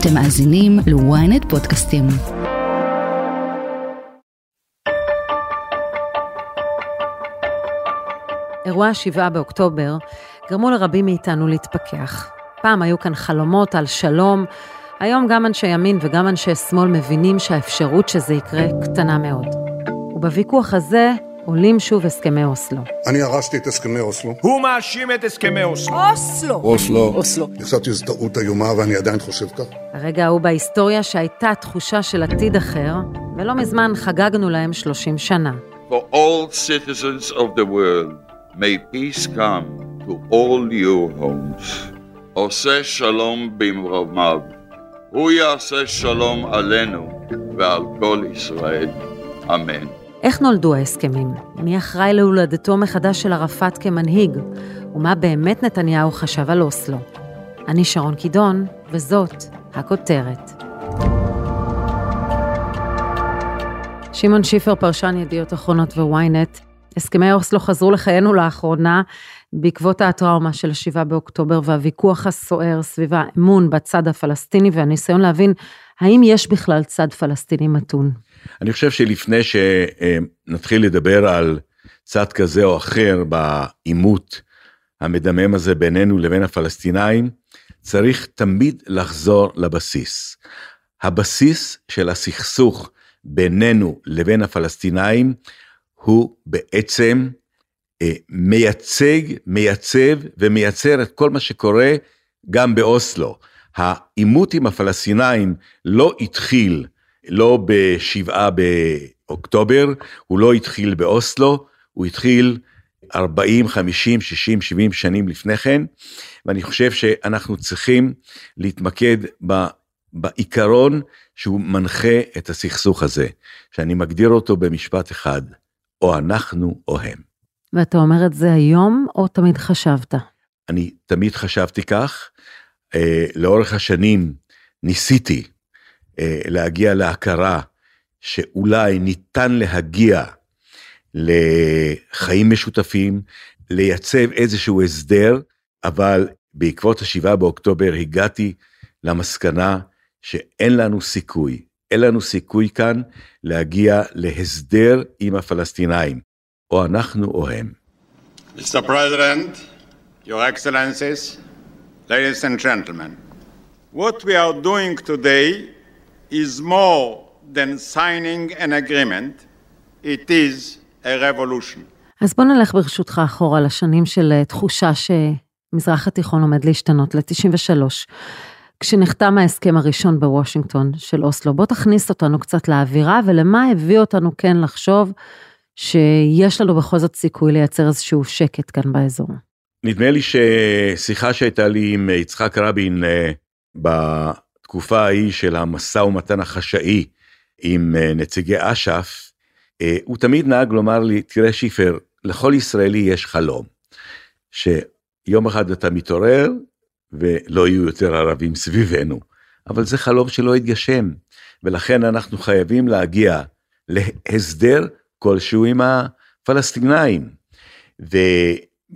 אתם מאזינים ל-ynet פודקאסטים. אירועי ה-7 באוקטובר גרמו לרבים מאיתנו להתפכח. פעם היו כאן חלומות על שלום, היום גם אנשי ימין וגם אנשי שמאל מבינים שהאפשרות שזה יקרה קטנה מאוד. ובוויכוח הזה עולים שוב הסכמי אוסלו. אני הרסתי את הסכמי אוסלו. הוא מאשים את הסכמי אוסלו. אוסלו. אוסלו. אוסלו. חשבתי שזו טעות איומה ואני עדיין חושב כך. הרגע ההוא בהיסטוריה שהייתה תחושה של עתיד אחר, ולא מזמן חגגנו להם 30 שנה. For all citizens of the world, may peace come to all your homes. עושה שלום במרומיו, הוא יעשה שלום עלינו ועל כל ישראל. אמן. איך נולדו ההסכמים? מי אחראי להולדתו מחדש של ערפאת כמנהיג? ומה באמת נתניהו חשב על אוסלו? אני שרון קידון, וזאת הכותרת. שמעון שיפר, פרשן ידיעות אחרונות וויינט, הסכמי אוסלו חזרו לחיינו לאחרונה בעקבות הטראומה של 7 באוקטובר והוויכוח הסוער סביב האמון בצד הפלסטיני והניסיון להבין האם יש בכלל צד פלסטיני מתון. אני חושב שלפני שנתחיל לדבר על צד כזה או אחר בעימות המדמם הזה בינינו לבין הפלסטינאים, צריך תמיד לחזור לבסיס. הבסיס של הסכסוך בינינו לבין הפלסטינאים הוא בעצם אה, מייצג, מייצב ומייצר את כל מה שקורה גם באוסלו. העימות עם הפלסטינאים לא התחיל לא בשבעה באוקטובר, הוא לא התחיל באוסלו, הוא התחיל 40, 50, 60, 70 שנים לפני כן, ואני חושב שאנחנו צריכים להתמקד ב, בעיקרון שהוא מנחה את הסכסוך הזה, שאני מגדיר אותו במשפט אחד, או אנחנו או הם. ואתה אומר את זה היום, או תמיד חשבת? אני תמיד חשבתי כך. אה, לאורך השנים ניסיתי להגיע להכרה שאולי ניתן להגיע לחיים משותפים, לייצב איזשהו הסדר, אבל בעקבות השבעה באוקטובר הגעתי למסקנה שאין לנו סיכוי, אין לנו סיכוי כאן להגיע להסדר עם הפלסטינאים, או אנחנו או הם. Mr. President, Your Excellencies, ladies and gentlemen, what we are doing today is more than signing an agreement, it is a revolution. אז בוא נלך ברשותך אחורה לשנים של אה, תחושה שמזרח התיכון עומד להשתנות, ל-93. כשנחתם ההסכם הראשון בוושינגטון של אוסלו, בוא תכניס אותנו קצת לאווירה ולמה הביא אותנו כן לחשוב שיש לנו בכל זאת סיכוי לייצר איזשהו שקט כאן באזור. נדמה לי ששיחה שהייתה לי עם יצחק רבין אה, בתקופה ההיא של המשא ומתן החשאי עם אה, נציגי אש"ף, אה, הוא תמיד נהג לומר לי, תראה שיפר, לכל ישראלי יש חלום, שיום אחד אתה מתעורר ולא יהיו יותר ערבים סביבנו, אבל זה חלום שלא יתגשם, ולכן אנחנו חייבים להגיע להסדר כלשהו עם הפלסטינאים.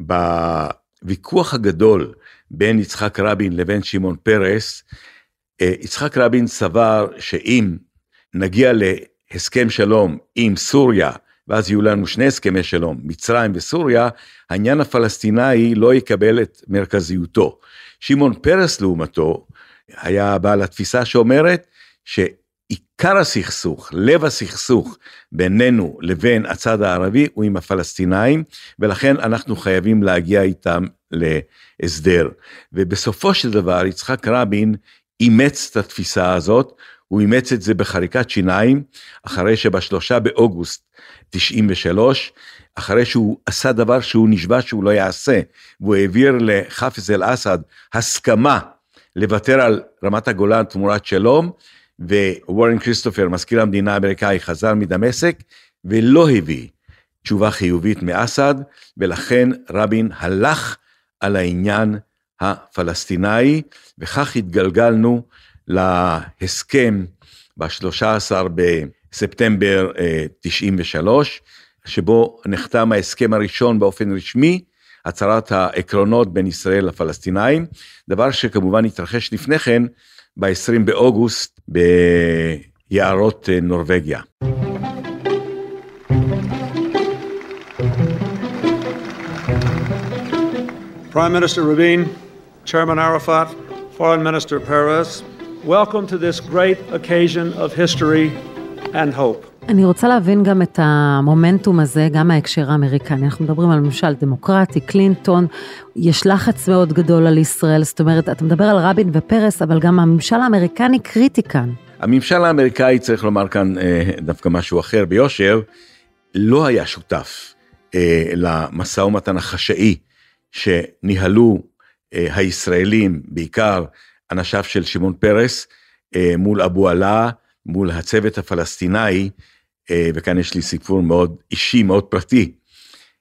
ובוויכוח הגדול בין יצחק רבין לבין שמעון פרס, יצחק רבין סבר שאם נגיע להסכם שלום עם סוריה, ואז יהיו לנו שני הסכמי שלום, מצרים וסוריה, העניין הפלסטיני לא יקבל את מרכזיותו. שמעון פרס לעומתו, היה בעל התפיסה שאומרת שעיקר הסכסוך, לב הסכסוך בינינו לבין הצד הערבי הוא עם הפלסטינאים, ולכן אנחנו חייבים להגיע איתם להסדר. ובסופו של דבר יצחק רבין אימץ את התפיסה הזאת, הוא אימץ את זה בחריקת שיניים, אחרי שבשלושה באוגוסט 93, אחרי שהוא עשה דבר שהוא נשבע שהוא לא יעשה, והוא העביר לחאפז אל-אסד הסכמה לוותר על רמת הגולן תמורת שלום, ווורן כריסטופר, מזכיר המדינה האמריקאי, חזר מדמשק, ולא הביא תשובה חיובית מאסד, ולכן רבין הלך על העניין הפלסטיני, וכך התגלגלנו להסכם ב-13 בספטמבר 93, אה, שבו נחתם ההסכם הראשון באופן רשמי, הצהרת העקרונות בין ישראל לפלסטינאים, דבר שכמובן התרחש לפני כן ב-20 באוגוסט ביערות אה, נורבגיה. Prime Minister Rabin, Chairman Arafat, Foreign Minister Perez, welcome to this great occasion of history and hope. אני רוצה להבין גם את המומנטום הזה, גם מההקשר האמריקני. אנחנו מדברים על ממשל דמוקרטי, קלינטון, יש לחץ מאוד גדול על ישראל, זאת אומרת, אתה מדבר על רבין ופרס, אבל גם הממשל האמריקני קריטי כאן. הממשל האמריקאי, צריך לומר כאן אה, דווקא משהו אחר ביושר, לא היה שותף אה, למשא ומתן החשאי שניהלו הישראלים, בעיקר אנשיו של שמעון פרס, אה, מול אבו עלה, מול הצוות הפלסטיני, אה, וכאן יש לי סיפור מאוד אישי, מאוד פרטי.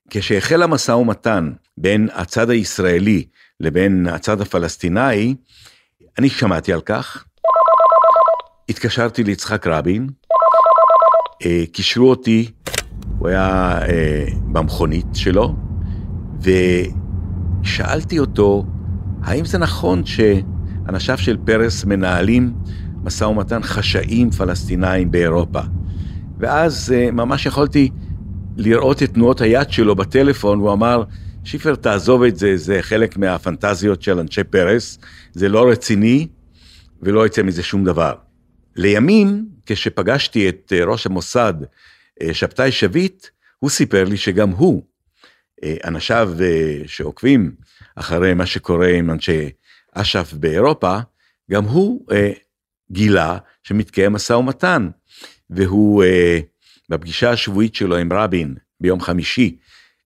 כשהחל המשא ומתן בין הצד הישראלי לבין הצד הפלסטיני, אני שמעתי על כך, התקשרתי ליצחק רבין, קישרו אותי, הוא היה במכונית שלו, ושאלתי אותו, האם זה נכון שאנשיו של פרס מנהלים משא ומתן חשאים פלסטינאים באירופה. ואז אה, ממש יכולתי לראות את תנועות היד שלו בטלפון, הוא אמר, שיפר, תעזוב את זה, זה חלק מהפנטזיות של אנשי פרס, זה לא רציני ולא יצא מזה שום דבר. לימים, כשפגשתי את אה, ראש המוסד, אה, שבתאי שביט, הוא סיפר לי שגם הוא, אנשיו שעוקבים אחרי מה שקורה עם אנשי אש"ף באירופה, גם הוא גילה שמתקיים משא ומתן, והוא, אה, בפגישה השבועית שלו עם רבין ביום חמישי,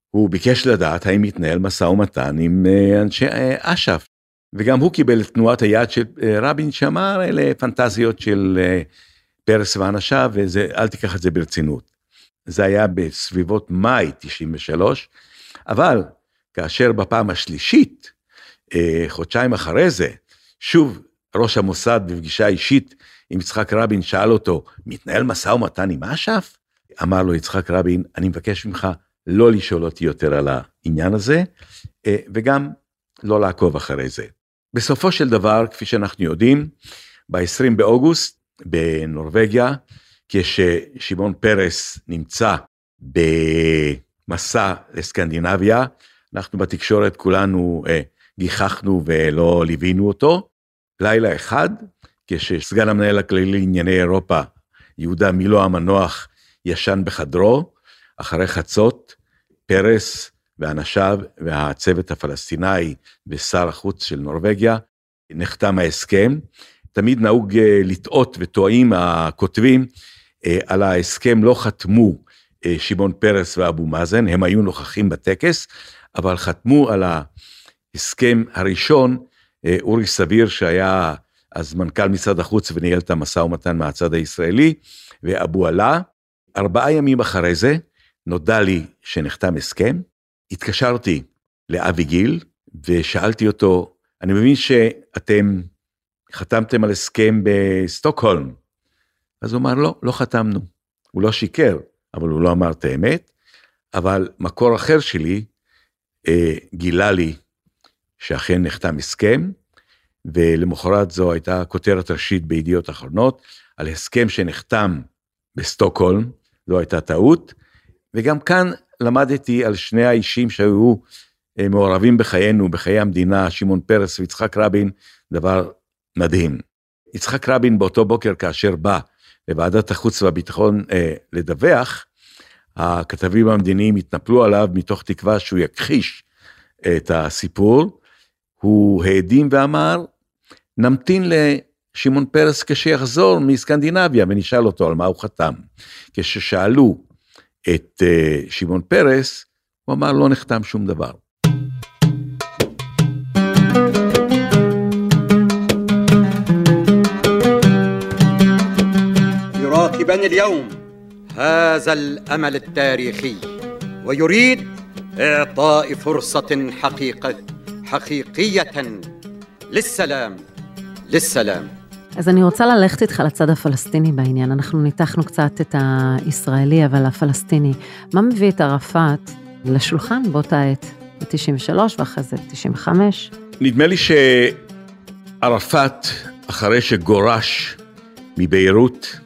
הוא ביקש לדעת האם מתנהל משא ומתן עם אה, אנשי אה, אש"ף. וגם הוא קיבל את תנועת היד של אה, רבין שאמר, אלה פנטזיות של אה, פרס ואנשיו, ואל תיקח את זה ברצינות. זה היה בסביבות מאי 93, אבל כאשר בפעם השלישית, אה, חודשיים אחרי זה, שוב ראש המוסד בפגישה אישית עם יצחק רבין שאל אותו, מתנהל משא ומתן עם אש"ף? אמר לו יצחק רבין, אני מבקש ממך לא לשאול אותי יותר על העניין הזה, אה, וגם לא לעקוב אחרי זה. בסופו של דבר, כפי שאנחנו יודעים, ב-20 באוגוסט בנורבגיה, כששמעון פרס נמצא במסע לסקנדינביה, אנחנו בתקשורת כולנו אה, גיחכנו ולא ליווינו אותו, לילה אחד, כשסגן המנהל הכללי לענייני אירופה, יהודה מילו המנוח, ישן בחדרו, אחרי חצות, פרס ואנשיו והצוות הפלסטיני ושר החוץ של נורבגיה, נחתם ההסכם. תמיד נהוג אה, לטעות וטועים הכותבים, אה, על ההסכם לא חתמו אה, שמעון פרס ואבו מאזן, הם היו נוכחים בטקס, אבל חתמו על ההסכם הראשון אה, אורי סביר שהיה אז מנכ"ל משרד החוץ וניהל את המשא ומתן מהצד הישראלי, ואבו עלה. ארבעה ימים אחרי זה נודע לי שנחתם הסכם, התקשרתי לאבי גיל ושאלתי אותו, אני מבין שאתם חתמתם על הסכם בסטוקהולם. אז הוא אמר, לא, לא חתמנו. הוא לא שיקר, אבל הוא לא אמר את האמת. אבל מקור אחר שלי גילה לי שאכן נחתם הסכם, ולמחרת זו הייתה כותרת ראשית בידיעות אחרונות, על הסכם שנחתם בסטוקהולם, זו הייתה טעות, וגם כאן למדתי על שני האישים שהיו אה, מעורבים בחיינו, בחיי המדינה, שמעון פרס ויצחק רבין, דבר מדהים. יצחק רבין באותו בוקר כאשר בא לוועדת החוץ והביטחון אה, לדווח, הכתבים המדיניים התנפלו עליו מתוך תקווה שהוא יכחיש את הסיפור, הוא העדים ואמר, נמתין לשמעון פרס כשיחזור מסקנדינביה ונשאל אותו על מה הוא חתם. כששאלו את uh, שמעון פרס, הוא אמר לא נחתם שום דבר. يراقبان اليوم هذا الامل التاريخي ويريد اعطاء فرصه حقيقه حقيقية للسلام للسلام אז אני רוצה ללכת איתך לצד הפלסטיני בעניין. אנחנו ניתחנו קצת את הישראלי, אבל הפלסטיני. מה מביא את ערפאת לשולחן באותה עת? ב-93 ואחרי זה ב-95. נדמה לי שערפאת, אחרי שגורש מביירות,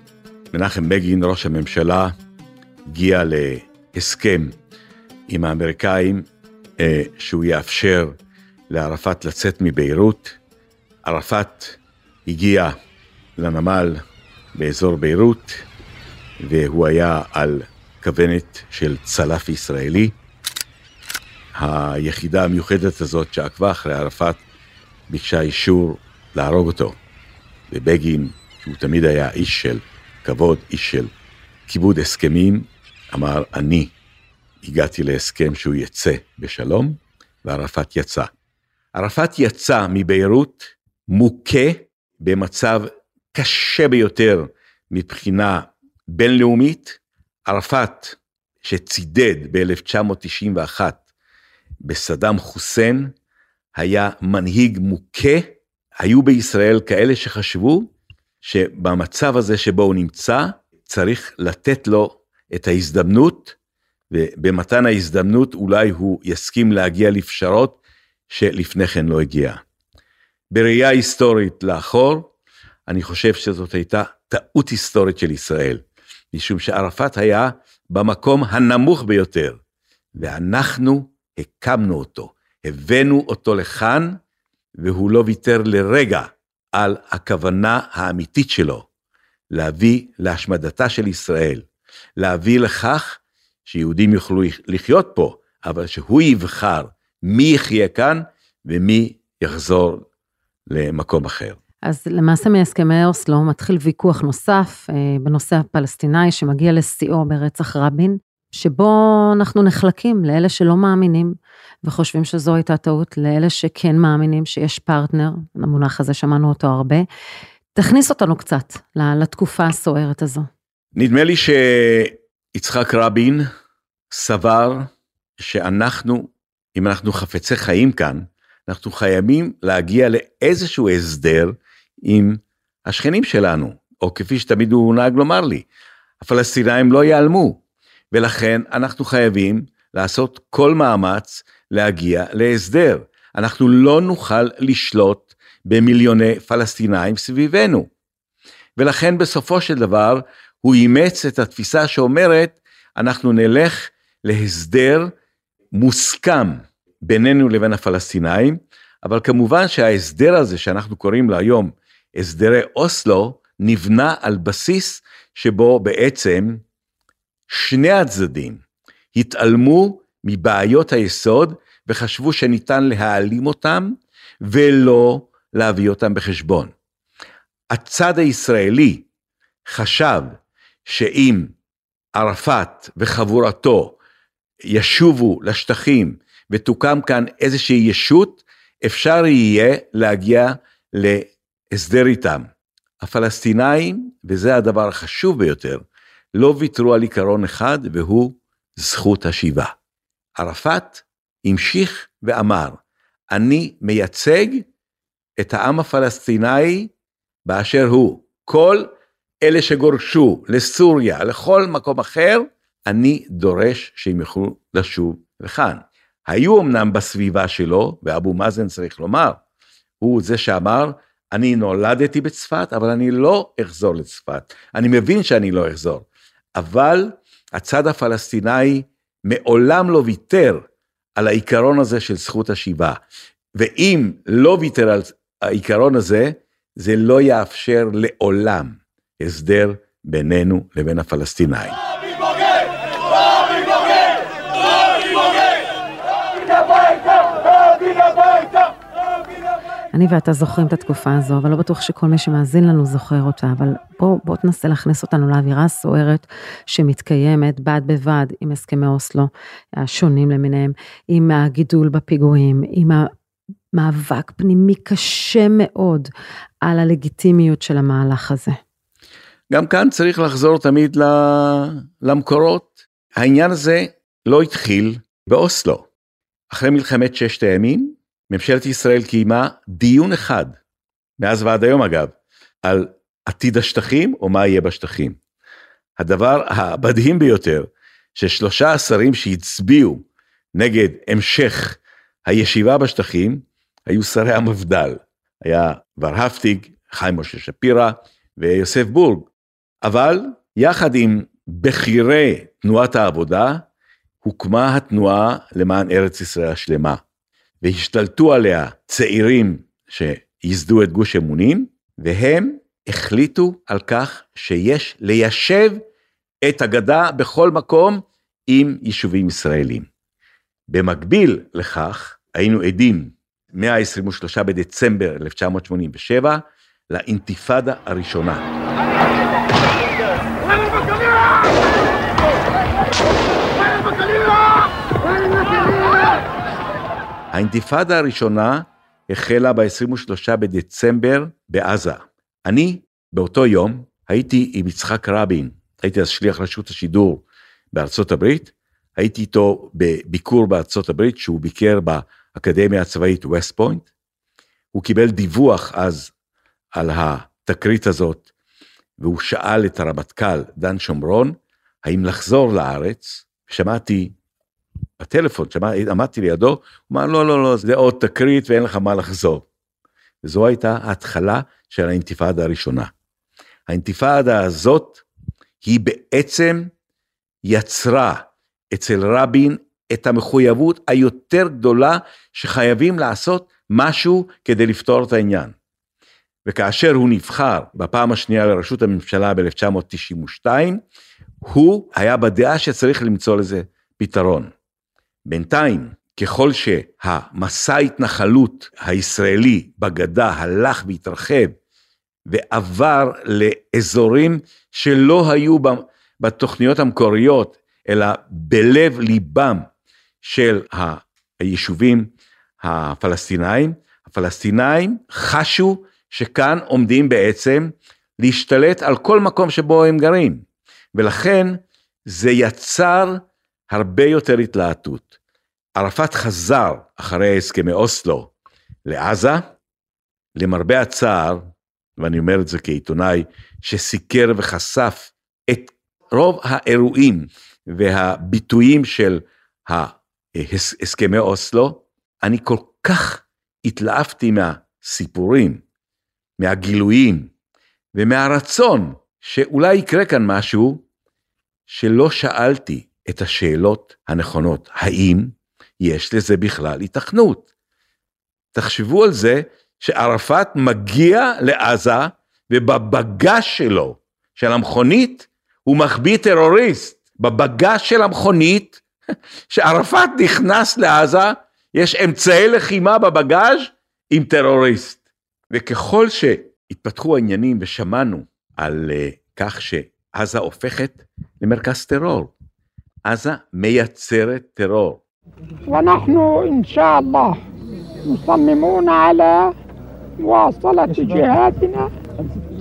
מנחם בגין, ראש הממשלה, הגיע להסכם עם האמריקאים אה, שהוא יאפשר לערפאת לצאת מביירות. ערפאת הגיע לנמל באזור ביירות, והוא היה על כוונת של צלף ישראלי. היחידה המיוחדת הזאת שעקבה אחרי ערפאת ביקשה אישור להרוג אותו. ובגין, שהוא תמיד היה איש של כבוד, איש של כיבוד הסכמים, אמר, אני הגעתי להסכם שהוא יצא בשלום, וערפאת יצא. ערפאת יצא מביירות מוכה במצב קשה ביותר מבחינה בינלאומית. ערפאת, שצידד ב-1991 בסדאם חוסיין, היה מנהיג מוכה. היו בישראל כאלה שחשבו שבמצב הזה שבו הוא נמצא, צריך לתת לו את ההזדמנות, ובמתן ההזדמנות אולי הוא יסכים להגיע לפשרות שלפני כן לא הגיע. בראייה היסטורית לאחור, אני חושב שזאת הייתה טעות היסטורית של ישראל, משום שערפאת היה במקום הנמוך ביותר, ואנחנו הקמנו אותו, הבאנו אותו לכאן, והוא לא ויתר לרגע על הכוונה האמיתית שלו, להביא להשמדתה של ישראל, להביא לכך שיהודים יוכלו לחיות פה, אבל שהוא יבחר מי יחיה כאן ומי יחזור למקום אחר. אז למעשה מהסכמי אוסלו מתחיל ויכוח נוסף אה, בנושא הפלסטיני שמגיע לשיאו ברצח רבין, שבו אנחנו נחלקים לאלה שלא מאמינים וחושבים שזו הייתה טעות, לאלה שכן מאמינים שיש פרטנר, המונח הזה שמענו אותו הרבה. תכניס אותנו קצת לתקופה הסוערת הזו. נדמה לי שיצחק רבין סבר שאנחנו, אם אנחנו חפצי חיים כאן, אנחנו חייבים להגיע לאיזשהו הסדר עם השכנים שלנו, או כפי שתמיד הוא נהג לומר לי, הפלסטינאים לא ייעלמו, ולכן אנחנו חייבים לעשות כל מאמץ להגיע להסדר. אנחנו לא נוכל לשלוט במיליוני פלסטינאים סביבנו. ולכן בסופו של דבר הוא אימץ את התפיסה שאומרת, אנחנו נלך להסדר מוסכם בינינו לבין הפלסטינאים, אבל כמובן שההסדר הזה שאנחנו קוראים לו היום הסדרי אוסלו, נבנה על בסיס שבו בעצם שני הצדדים התעלמו מבעיות היסוד וחשבו שניתן להעלים אותם ולא להביא אותם בחשבון. הצד הישראלי חשב שאם ערפאת וחבורתו ישובו לשטחים ותוקם כאן איזושהי ישות, אפשר יהיה להגיע להסדר איתם. הפלסטינאים, וזה הדבר החשוב ביותר, לא ויתרו על עיקרון אחד והוא זכות השיבה. ערפאת המשיך ואמר, אני מייצג את העם הפלסטיני באשר הוא. כל אלה שגורשו לסוריה, לכל מקום אחר, אני דורש שהם יוכלו לשוב לכאן. היו אמנם בסביבה שלו, ואבו מאזן צריך לומר, הוא זה שאמר, אני נולדתי בצפת, אבל אני לא אחזור לצפת. אני מבין שאני לא אחזור. אבל הצד הפלסטיני מעולם לא ויתר על העיקרון הזה של זכות השיבה. ואם לא ויתר על העיקרון הזה, זה לא יאפשר לעולם הסדר בינינו לבין הפלסטינאים. אני ואתה זוכרים את התקופה הזו, אבל לא בטוח שכל מי שמאזין לנו זוכר אותה, אבל בוא, בוא תנסה להכניס אותנו לאווירה הסוערת שמתקיימת בד בבד עם הסכמי אוסלו השונים למיניהם, עם הגידול בפיגועים, עם המאבק פנימי קשה מאוד על הלגיטימיות של המהלך הזה. גם כאן צריך לחזור תמיד למקורות. העניין הזה לא התחיל באוסלו. אחרי מלחמת ששת הימים, ממשלת ישראל קיימה דיון אחד, מאז ועד היום אגב, על עתיד השטחים או מה יהיה בשטחים. הדבר המדהים ביותר, ששלושה השרים שהצביעו נגד המשך הישיבה בשטחים היו שרי המפד"ל, היה ורהפטיג, חיים משה שפירא ויוסף בורג, אבל יחד עם בכירי תנועת העבודה, הוקמה התנועה למען ארץ ישראל השלמה, והשתלטו עליה צעירים שייסדו את גוש אמונים, והם החליטו על כך שיש ליישב את הגדה בכל מקום עם יישובים ישראלים. במקביל לכך, היינו עדים, 123 בדצמבר 1987, לאינתיפאדה הראשונה. האינתיפאדה הראשונה החלה ב-23 בדצמבר בעזה. אני באותו יום הייתי עם יצחק רבין, הייתי אז שליח רשות השידור בארצות הברית, הייתי איתו בביקור בארצות הברית שהוא ביקר באקדמיה הצבאית ווסט פוינט. הוא קיבל דיווח אז על התקרית הזאת, והוא שאל את הרמטכ"ל דן שומרון, האם לחזור לארץ, שמעתי בטלפון, שמע, עמדתי לידו, הוא אמר, לא, לא, לא, זה עוד תקרית ואין לך מה לחזור. וזו הייתה ההתחלה של האינתיפאדה הראשונה. האינתיפאדה הזאת, היא בעצם יצרה אצל רבין את המחויבות היותר גדולה שחייבים לעשות משהו כדי לפתור את העניין. וכאשר הוא נבחר בפעם השנייה לראשות הממשלה ב-1992, הוא היה בדעה שצריך למצוא לזה פתרון. בינתיים, ככל שהמסע ההתנחלות הישראלי בגדה הלך והתרחב ועבר לאזורים שלא היו בתוכניות המקוריות, אלא בלב ליבם של היישובים הפלסטינאים, הפלסטינאים חשו שכאן עומדים בעצם להשתלט על כל מקום שבו הם גרים, ולכן זה יצר הרבה יותר התלהטות. ערפאת חזר אחרי הסכמי אוסלו לעזה, למרבה הצער, ואני אומר את זה כעיתונאי שסיקר וחשף את רוב האירועים והביטויים של הסכמי אוסלו, אני כל כך התלהבתי מהסיפורים, מהגילויים ומהרצון שאולי יקרה כאן משהו שלא שאלתי את השאלות הנכונות. האם יש לזה בכלל התכנות? תחשבו על זה שערפאת מגיע לעזה ובבגש שלו, של המכונית, הוא מחביא טרוריסט. בבגש של המכונית, שערפאת נכנס לעזה, יש אמצעי לחימה בבגז' עם טרוריסט. וככל שהתפתחו העניינים ושמענו על uh, כך שעזה הופכת למרכז טרור, עזה מייצרת טרור. ونحن إن شاء الله مصممون على مواصلة جهاتنا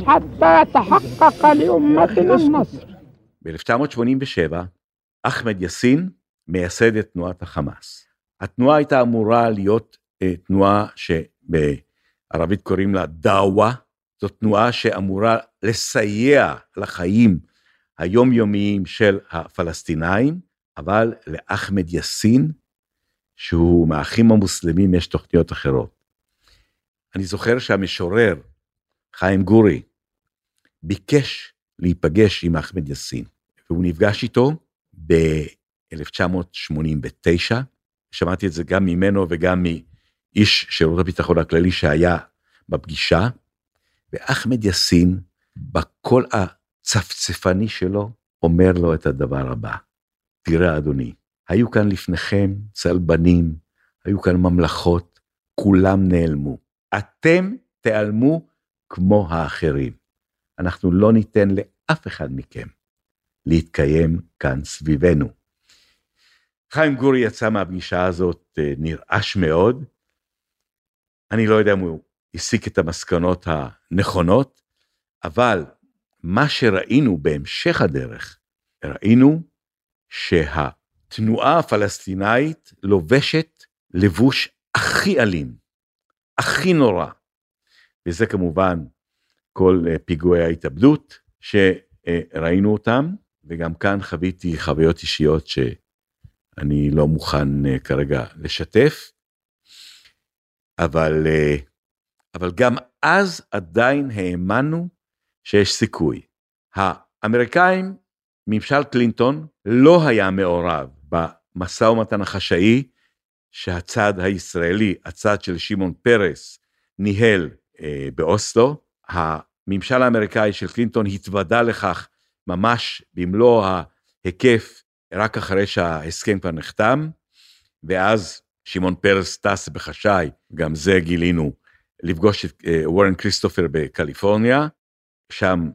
حتى يتحقق لأمتنا النصر. ב-1987, אחמד יאסין מייסד את תנועת החמאס. התנועה הייתה אמורה להיות אה, תנועה שבערבית קוראים לה דאווה, זאת תנועה שאמורה לסייע לחיים היומיומיים של הפלסטינאים, אבל לאחמד יאסין, שהוא מהאחים המוסלמים, יש תוכניות אחרות. אני זוכר שהמשורר חיים גורי ביקש להיפגש עם אחמד יאסין, והוא נפגש איתו ב-1989, שמעתי את זה גם ממנו וגם מאיש שירות הביטחון הכללי שהיה בפגישה, ואחמד יאסין, בקול הצפצפני שלו, אומר לו את הדבר הבא, תראה אדוני, היו כאן לפניכם צלבנים, היו כאן ממלכות, כולם נעלמו. אתם תיעלמו כמו האחרים. אנחנו לא ניתן לאף אחד מכם להתקיים כאן סביבנו. חיים גורי יצא מהפגישה הזאת אה, נרעש מאוד. אני לא יודע אם הוא הסיק את המסקנות הנכונות, אבל מה שראינו בהמשך הדרך, ראינו שהתנועה הפלסטינאית לובשת לבוש הכי אלים, הכי נורא, וזה כמובן כל אה, פיגועי ההתאבדות שראינו אותם, וגם כאן חוויתי חוויות אישיות שאני לא מוכן אה, כרגע לשתף, אבל, אה, אבל גם אז עדיין האמנו שיש סיכוי. האמריקאים, ממשל קלינטון, לא היה מעורב במשא ומתן החשאי שהצד הישראלי, הצד של שמעון פרס, ניהל אה, באוסלו. הממשל האמריקאי של קלינטון התוודה לכך ממש במלוא ההיקף רק אחרי שההסכם כבר נחתם, ואז שמעון פרס טס בחשאי, גם זה גילינו, לפגוש את אה, וורן כריסטופר בקליפורניה, שם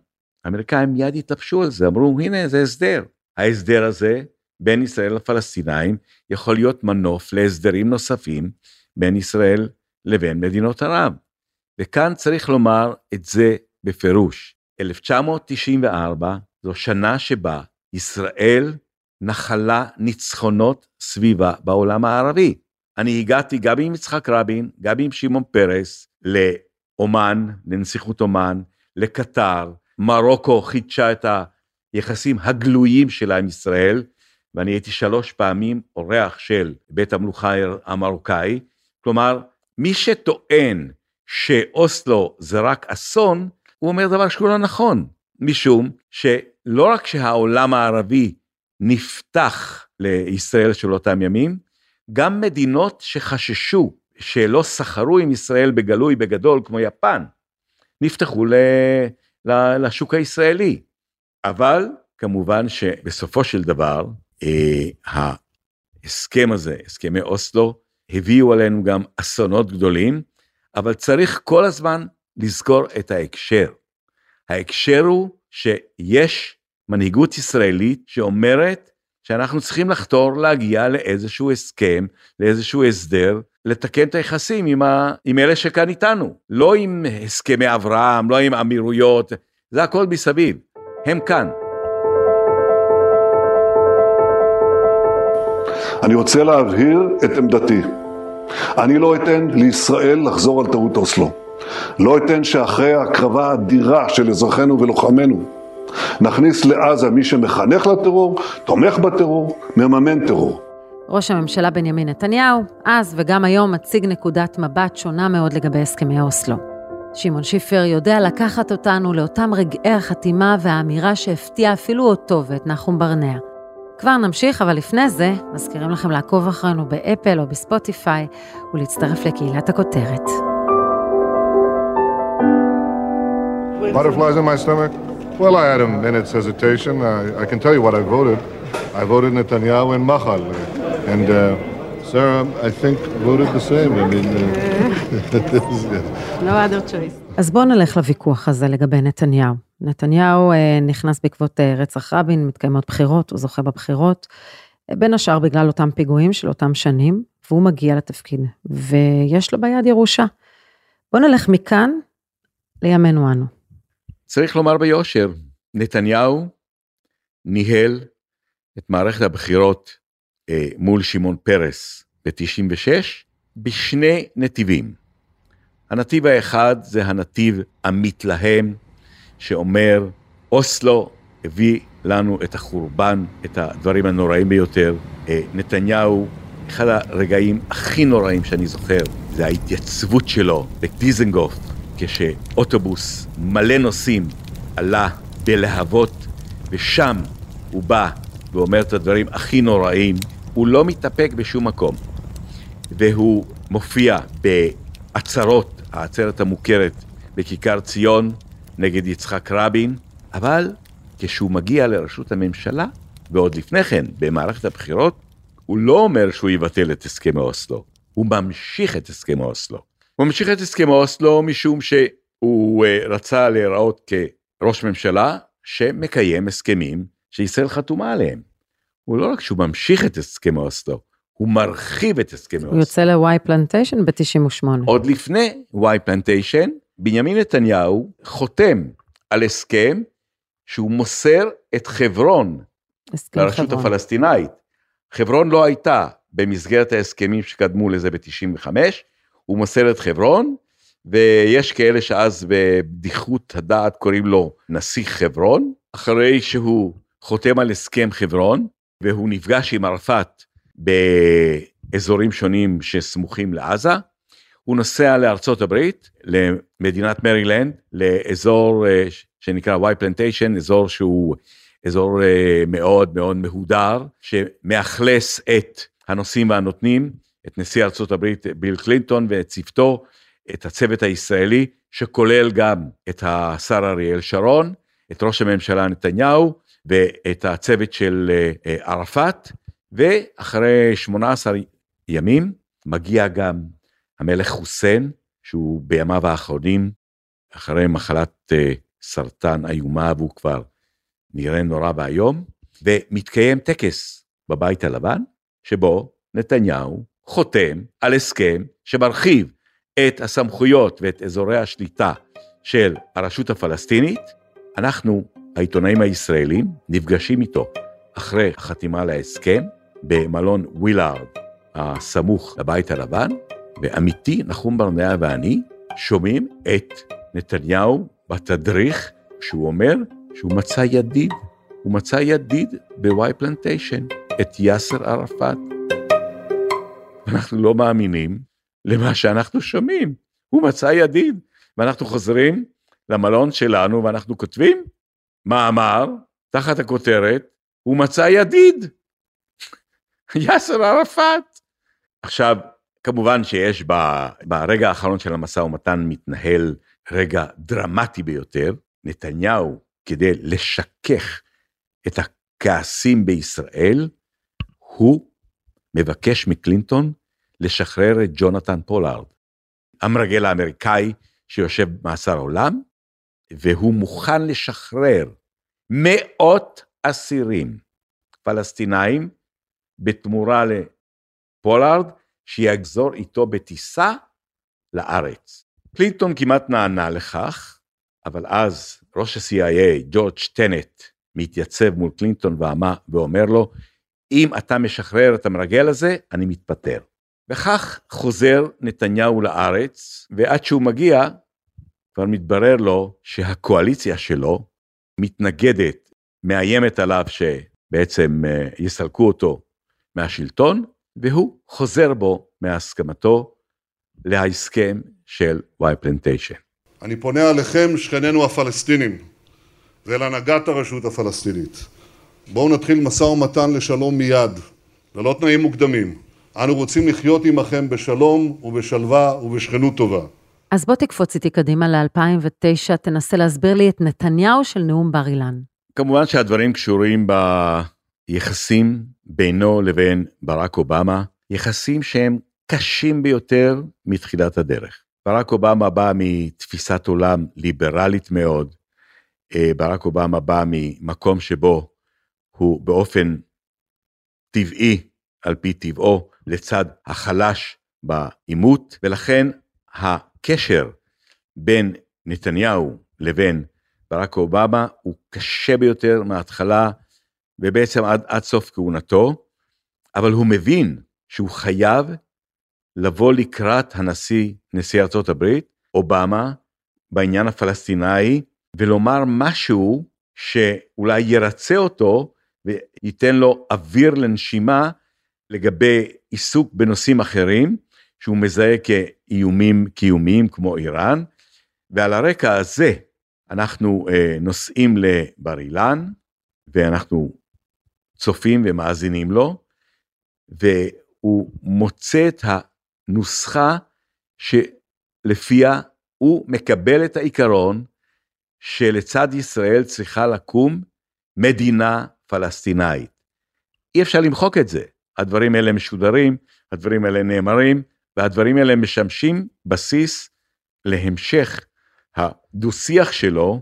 האמריקאים מיד התלבשו על זה, אמרו הנה זה הסדר. ההסדר הזה בין ישראל לפלסטינאים יכול להיות מנוף להסדרים נוספים בין ישראל לבין מדינות ערב. וכאן צריך לומר את זה בפירוש. 1994 זו שנה שבה ישראל נחלה ניצחונות סביבה בעולם הערבי. אני הגעתי גם עם יצחק רבין, גם עם שמעון פרס, לאומן, לנסיכות אומן, לקטר, מרוקו חידשה את היחסים הגלויים שלה עם ישראל, ואני הייתי שלוש פעמים אורח של בית המלוכה המרוקאי, כלומר, מי שטוען שאוסלו זה רק אסון, הוא אומר דבר שהוא לא נכון, משום שלא רק שהעולם הערבי נפתח לישראל של אותם ימים, גם מדינות שחששו שלא סחרו עם ישראל בגלוי בגדול כמו יפן, נפתחו לשוק הישראלי. אבל כמובן שבסופו של דבר, ההסכם הזה, הסכמי אוסלו, הביאו עלינו גם אסונות גדולים, אבל צריך כל הזמן לזכור את ההקשר. ההקשר הוא שיש מנהיגות ישראלית שאומרת שאנחנו צריכים לחתור להגיע לאיזשהו הסכם, לאיזשהו הסדר, לתקן את היחסים עם, ה... עם אלה שכאן איתנו. לא עם הסכמי אברהם, לא עם אמירויות, זה הכל מסביב. הם כאן. אני רוצה להבהיר את עמדתי. אני לא אתן לישראל לחזור על טעות אוסלו. לא אתן שאחרי ההקרבה האדירה של אזרחינו ולוחמינו, נכניס לעזה מי שמחנך לטרור, תומך בטרור, מממן טרור. ראש הממשלה בנימין נתניהו, אז וגם היום מציג נקודת מבט שונה מאוד לגבי הסכמי אוסלו. שמעון שיפר יודע לקחת אותנו לאותם רגעי החתימה והאמירה שהפתיעה אפילו אותו ואת נחום ברנע. כבר נמשיך, אבל לפני זה, מזכירים לכם לעקוב אחרינו באפל או בספוטיפיי ולהצטרף לקהילת הכותרת. Butterflies in my stomach? Well, I had a minute's hesitation. I, I can tell you what I voted. I voted Netanyahu and Machal. And uh, Sarah, I think, voted the same. I mean, no other choice. אז בואו נלך לוויכוח הזה לגבי נתניהו. נתניהו אה, נכנס בעקבות אה, רצח רבין, מתקיימות בחירות, הוא זוכה בבחירות, אה, בין השאר בגלל אותם פיגועים של אותם שנים, והוא מגיע לתפקיד, ויש לו ביד ירושה. בואו נלך מכאן לימינו אנו. צריך לומר ביושר, נתניהו ניהל את מערכת הבחירות אה, מול שמעון פרס ב-96 בשני נתיבים. הנתיב האחד זה הנתיב המתלהם, שאומר, אוסלו הביא לנו את החורבן, את הדברים הנוראים ביותר. אה, נתניהו, אחד הרגעים הכי נוראים שאני זוכר, זה ההתייצבות שלו בדיזנגוף, כשאוטובוס מלא נוסעים עלה בלהבות, ושם הוא בא ואומר את הדברים הכי נוראים, הוא לא מתאפק בשום מקום. והוא מופיע בעצרות, העצרת המוכרת בכיכר ציון נגד יצחק רבין, אבל כשהוא מגיע לראשות הממשלה, ועוד לפני כן, במערכת הבחירות, הוא לא אומר שהוא יבטל את הסכמי אוסלו, הוא ממשיך את הסכמי אוסלו. הוא ממשיך את הסכמי אוסלו משום שהוא אה, רצה להיראות כראש ממשלה שמקיים הסכמים שישראל חתומה עליהם. הוא לא רק שהוא ממשיך את הסכמי אוסלו, הוא מרחיב את הסכמי אוסלו. הוא יוצא לוואי פלנטיישן ב-98. עוד לפני וואי פלנטיישן, בנימין נתניהו חותם על הסכם שהוא מוסר את חברון לרשות חברון. הפלסטינאית. חברון לא הייתה במסגרת ההסכמים שקדמו לזה ב-95, הוא מוסר את חברון, ויש כאלה שאז בבדיחות הדעת קוראים לו נסיך חברון, אחרי שהוא חותם על הסכם חברון, והוא נפגש עם ערפאת באזורים שונים שסמוכים לעזה, הוא נוסע לארצות הברית, למדינת מרילנד, לאזור אה, שנקרא וואי פלנטיישן, אזור שהוא אזור אה, מאוד מאוד מהודר, שמאכלס את הנושאים והנותנים, את נשיא ארצות הברית ביל קלינטון ואת צוותו, את הצוות הישראלי, שכולל גם את השר אריאל שרון, את ראש הממשלה נתניהו ואת הצוות של אה, ערפאת, ואחרי 18 ימים מגיע גם המלך חוסיין, שהוא בימיו האחרונים, אחרי מחלת uh, סרטן איומה והוא כבר נראה נורא ואיום, ומתקיים טקס בבית הלבן, שבו נתניהו חותם על הסכם שמרחיב את הסמכויות ואת אזורי השליטה של הרשות הפלסטינית. אנחנו, העיתונאים הישראלים, נפגשים איתו אחרי החתימה על ההסכם במלון ווילארד הסמוך לבית הלבן, ועמיתי נחום ברנע ואני שומעים את נתניהו בתדריך, שהוא אומר שהוא מצא ידיד, הוא מצא ידיד בוואי פלנטיישן, את יאסר ערפאת. ואנחנו לא מאמינים למה שאנחנו שומעים, הוא מצא ידיד. ואנחנו חוזרים למלון שלנו ואנחנו כותבים מאמר תחת הכותרת, הוא מצא ידיד, יאסר ערפאת. עכשיו, כמובן שיש ברגע האחרון של המשא ומתן מתנהל רגע דרמטי ביותר. נתניהו, כדי לשכך את הכעסים בישראל, הוא מבקש מקלינטון לשחרר את ג'ונתן פולארד, המרגל האמריקאי שיושב במאסר עולם, והוא מוכן לשחרר מאות אסירים פלסטינאים בתמורה לפולארד, שיחזור איתו בטיסה לארץ. קלינטון כמעט נענה לכך, אבל אז ראש ה-CIA, ג'ורג' טנט, מתייצב מול קלינטון ואומר לו, אם אתה משחרר את המרגל הזה, אני מתפטר. וכך חוזר נתניהו לארץ, ועד שהוא מגיע, כבר מתברר לו שהקואליציה שלו מתנגדת, מאיימת עליו שבעצם אה, יסלקו אותו מהשלטון, והוא חוזר בו מהסכמתו להסכם של וואי פלנטיישן. אני פונה עליכם, שכנינו הפלסטינים, ואל הנהגת הרשות הפלסטינית. בואו נתחיל משא ומתן לשלום מיד, ללא תנאים מוקדמים. אנו רוצים לחיות עמכם בשלום ובשלווה ובשכנות טובה. אז בוא תקפוץ איתי קדימה ל-2009, תנסה להסביר לי את נתניהו של נאום בר אילן. כמובן שהדברים קשורים ביחסים בינו לבין ברק אובמה, יחסים שהם קשים ביותר מתחילת הדרך. ברק אובמה בא מתפיסת עולם ליברלית מאוד, אה, ברק אובמה בא ממקום שבו הוא באופן טבעי, על פי טבעו, לצד החלש בעימות, ולכן הקשר בין נתניהו לבין ברק אובמה הוא קשה ביותר מההתחלה ובעצם עד, עד סוף כהונתו, אבל הוא מבין שהוא חייב לבוא לקראת הנשיא, נשיא ארצות הברית, אובמה, בעניין הפלסטיני, ולומר משהו שאולי ירצה אותו וייתן לו אוויר לנשימה לגבי עיסוק בנושאים אחרים, שהוא מזהה כאיומים קיומיים כמו איראן, ועל הרקע הזה אנחנו אה, נוסעים לבר אילן, ואנחנו צופים ומאזינים לו, והוא מוצא את הנוסחה שלפיה הוא מקבל את העיקרון שלצד ישראל צריכה לקום מדינה פלסטינאית. אי אפשר למחוק את זה. הדברים האלה משודרים, הדברים האלה נאמרים, והדברים האלה משמשים בסיס להמשך הדו-שיח שלו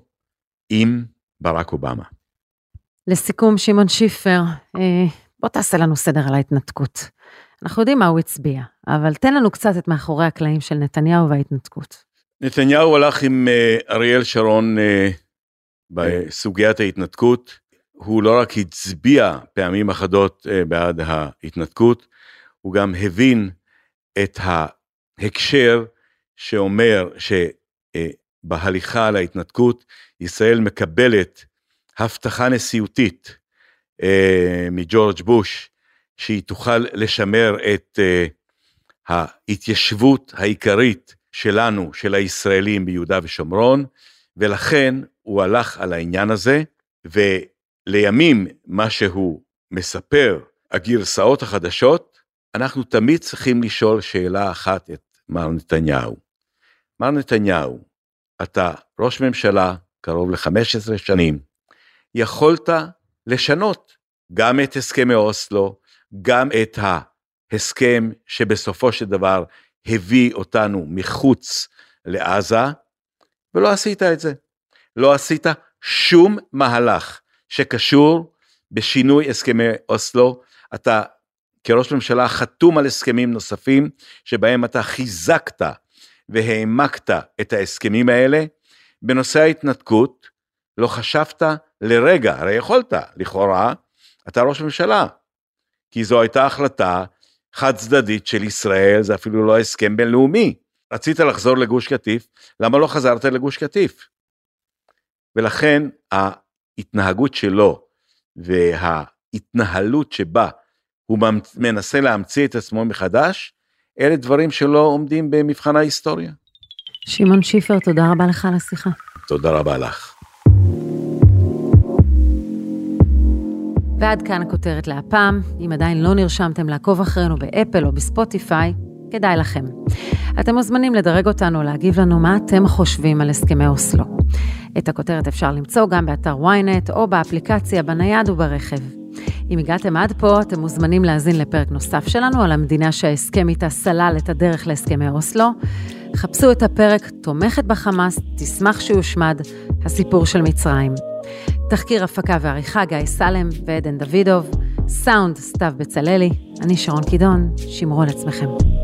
עם ברק אובמה. לסיכום, שמעון שיפר, אה, בוא תעשה לנו סדר על ההתנתקות. אנחנו יודעים מה הוא הצביע, אבל תן לנו קצת את מאחורי הקלעים של נתניהו וההתנתקות. נתניהו הלך עם אה, אריאל שרון אה, בסוגיית ההתנתקות. הוא לא רק הצביע פעמים אחדות בעד ההתנתקות, הוא גם הבין את ההקשר שאומר שבהליכה להתנתקות, ישראל מקבלת הבטחה נשיאותית אה, מג'ורג' בוש, שהיא תוכל לשמר את אה, ההתיישבות העיקרית שלנו, של הישראלים ביהודה ושומרון, ולכן הוא הלך על העניין הזה, ולימים מה שהוא מספר, הגרסאות החדשות, אנחנו תמיד צריכים לשאול שאלה אחת את מר נתניהו. מר נתניהו, אתה ראש ממשלה קרוב ל-15 שנים, יכולת לשנות גם את הסכמי אוסלו, גם את ההסכם שבסופו של דבר הביא אותנו מחוץ לעזה, ולא עשית את זה. לא עשית שום מהלך שקשור בשינוי הסכמי אוסלו. אתה כראש ממשלה חתום על הסכמים נוספים, שבהם אתה חיזקת והעמקת את ההסכמים האלה. בנושא ההתנתקות, לא חשבת לרגע, הרי יכולת, לכאורה, אתה ראש ממשלה, כי זו הייתה החלטה חד צדדית של ישראל, זה אפילו לא הסכם בינלאומי. רצית לחזור לגוש קטיף, למה לא חזרת לגוש קטיף? ולכן ההתנהגות שלו וההתנהלות שבה הוא מנסה להמציא את עצמו מחדש, אלה דברים שלא עומדים במבחן ההיסטוריה. שמעון שיפר, תודה רבה לך על השיחה. תודה רבה לך. ועד כאן הכותרת להפעם. אם עדיין לא נרשמתם לעקוב אחרינו באפל או בספוטיפיי, כדאי לכם. אתם מוזמנים לדרג אותנו, או להגיב לנו מה אתם חושבים על הסכמי אוסלו. את הכותרת אפשר למצוא גם באתר ynet או באפליקציה בנייד וברכב. אם הגעתם עד פה, אתם מוזמנים להאזין לפרק נוסף שלנו על המדינה שההסכם איתה סלל את הדרך להסכמי אוסלו. חפשו את הפרק תומכת בחמאס, תשמח שיושמד, הסיפור של מצרים. תחקיר הפקה ועריכה גיא סלם ועדן דוידוב, סאונד סתיו בצללי, אני שרון קידון, שמרו על עצמכם.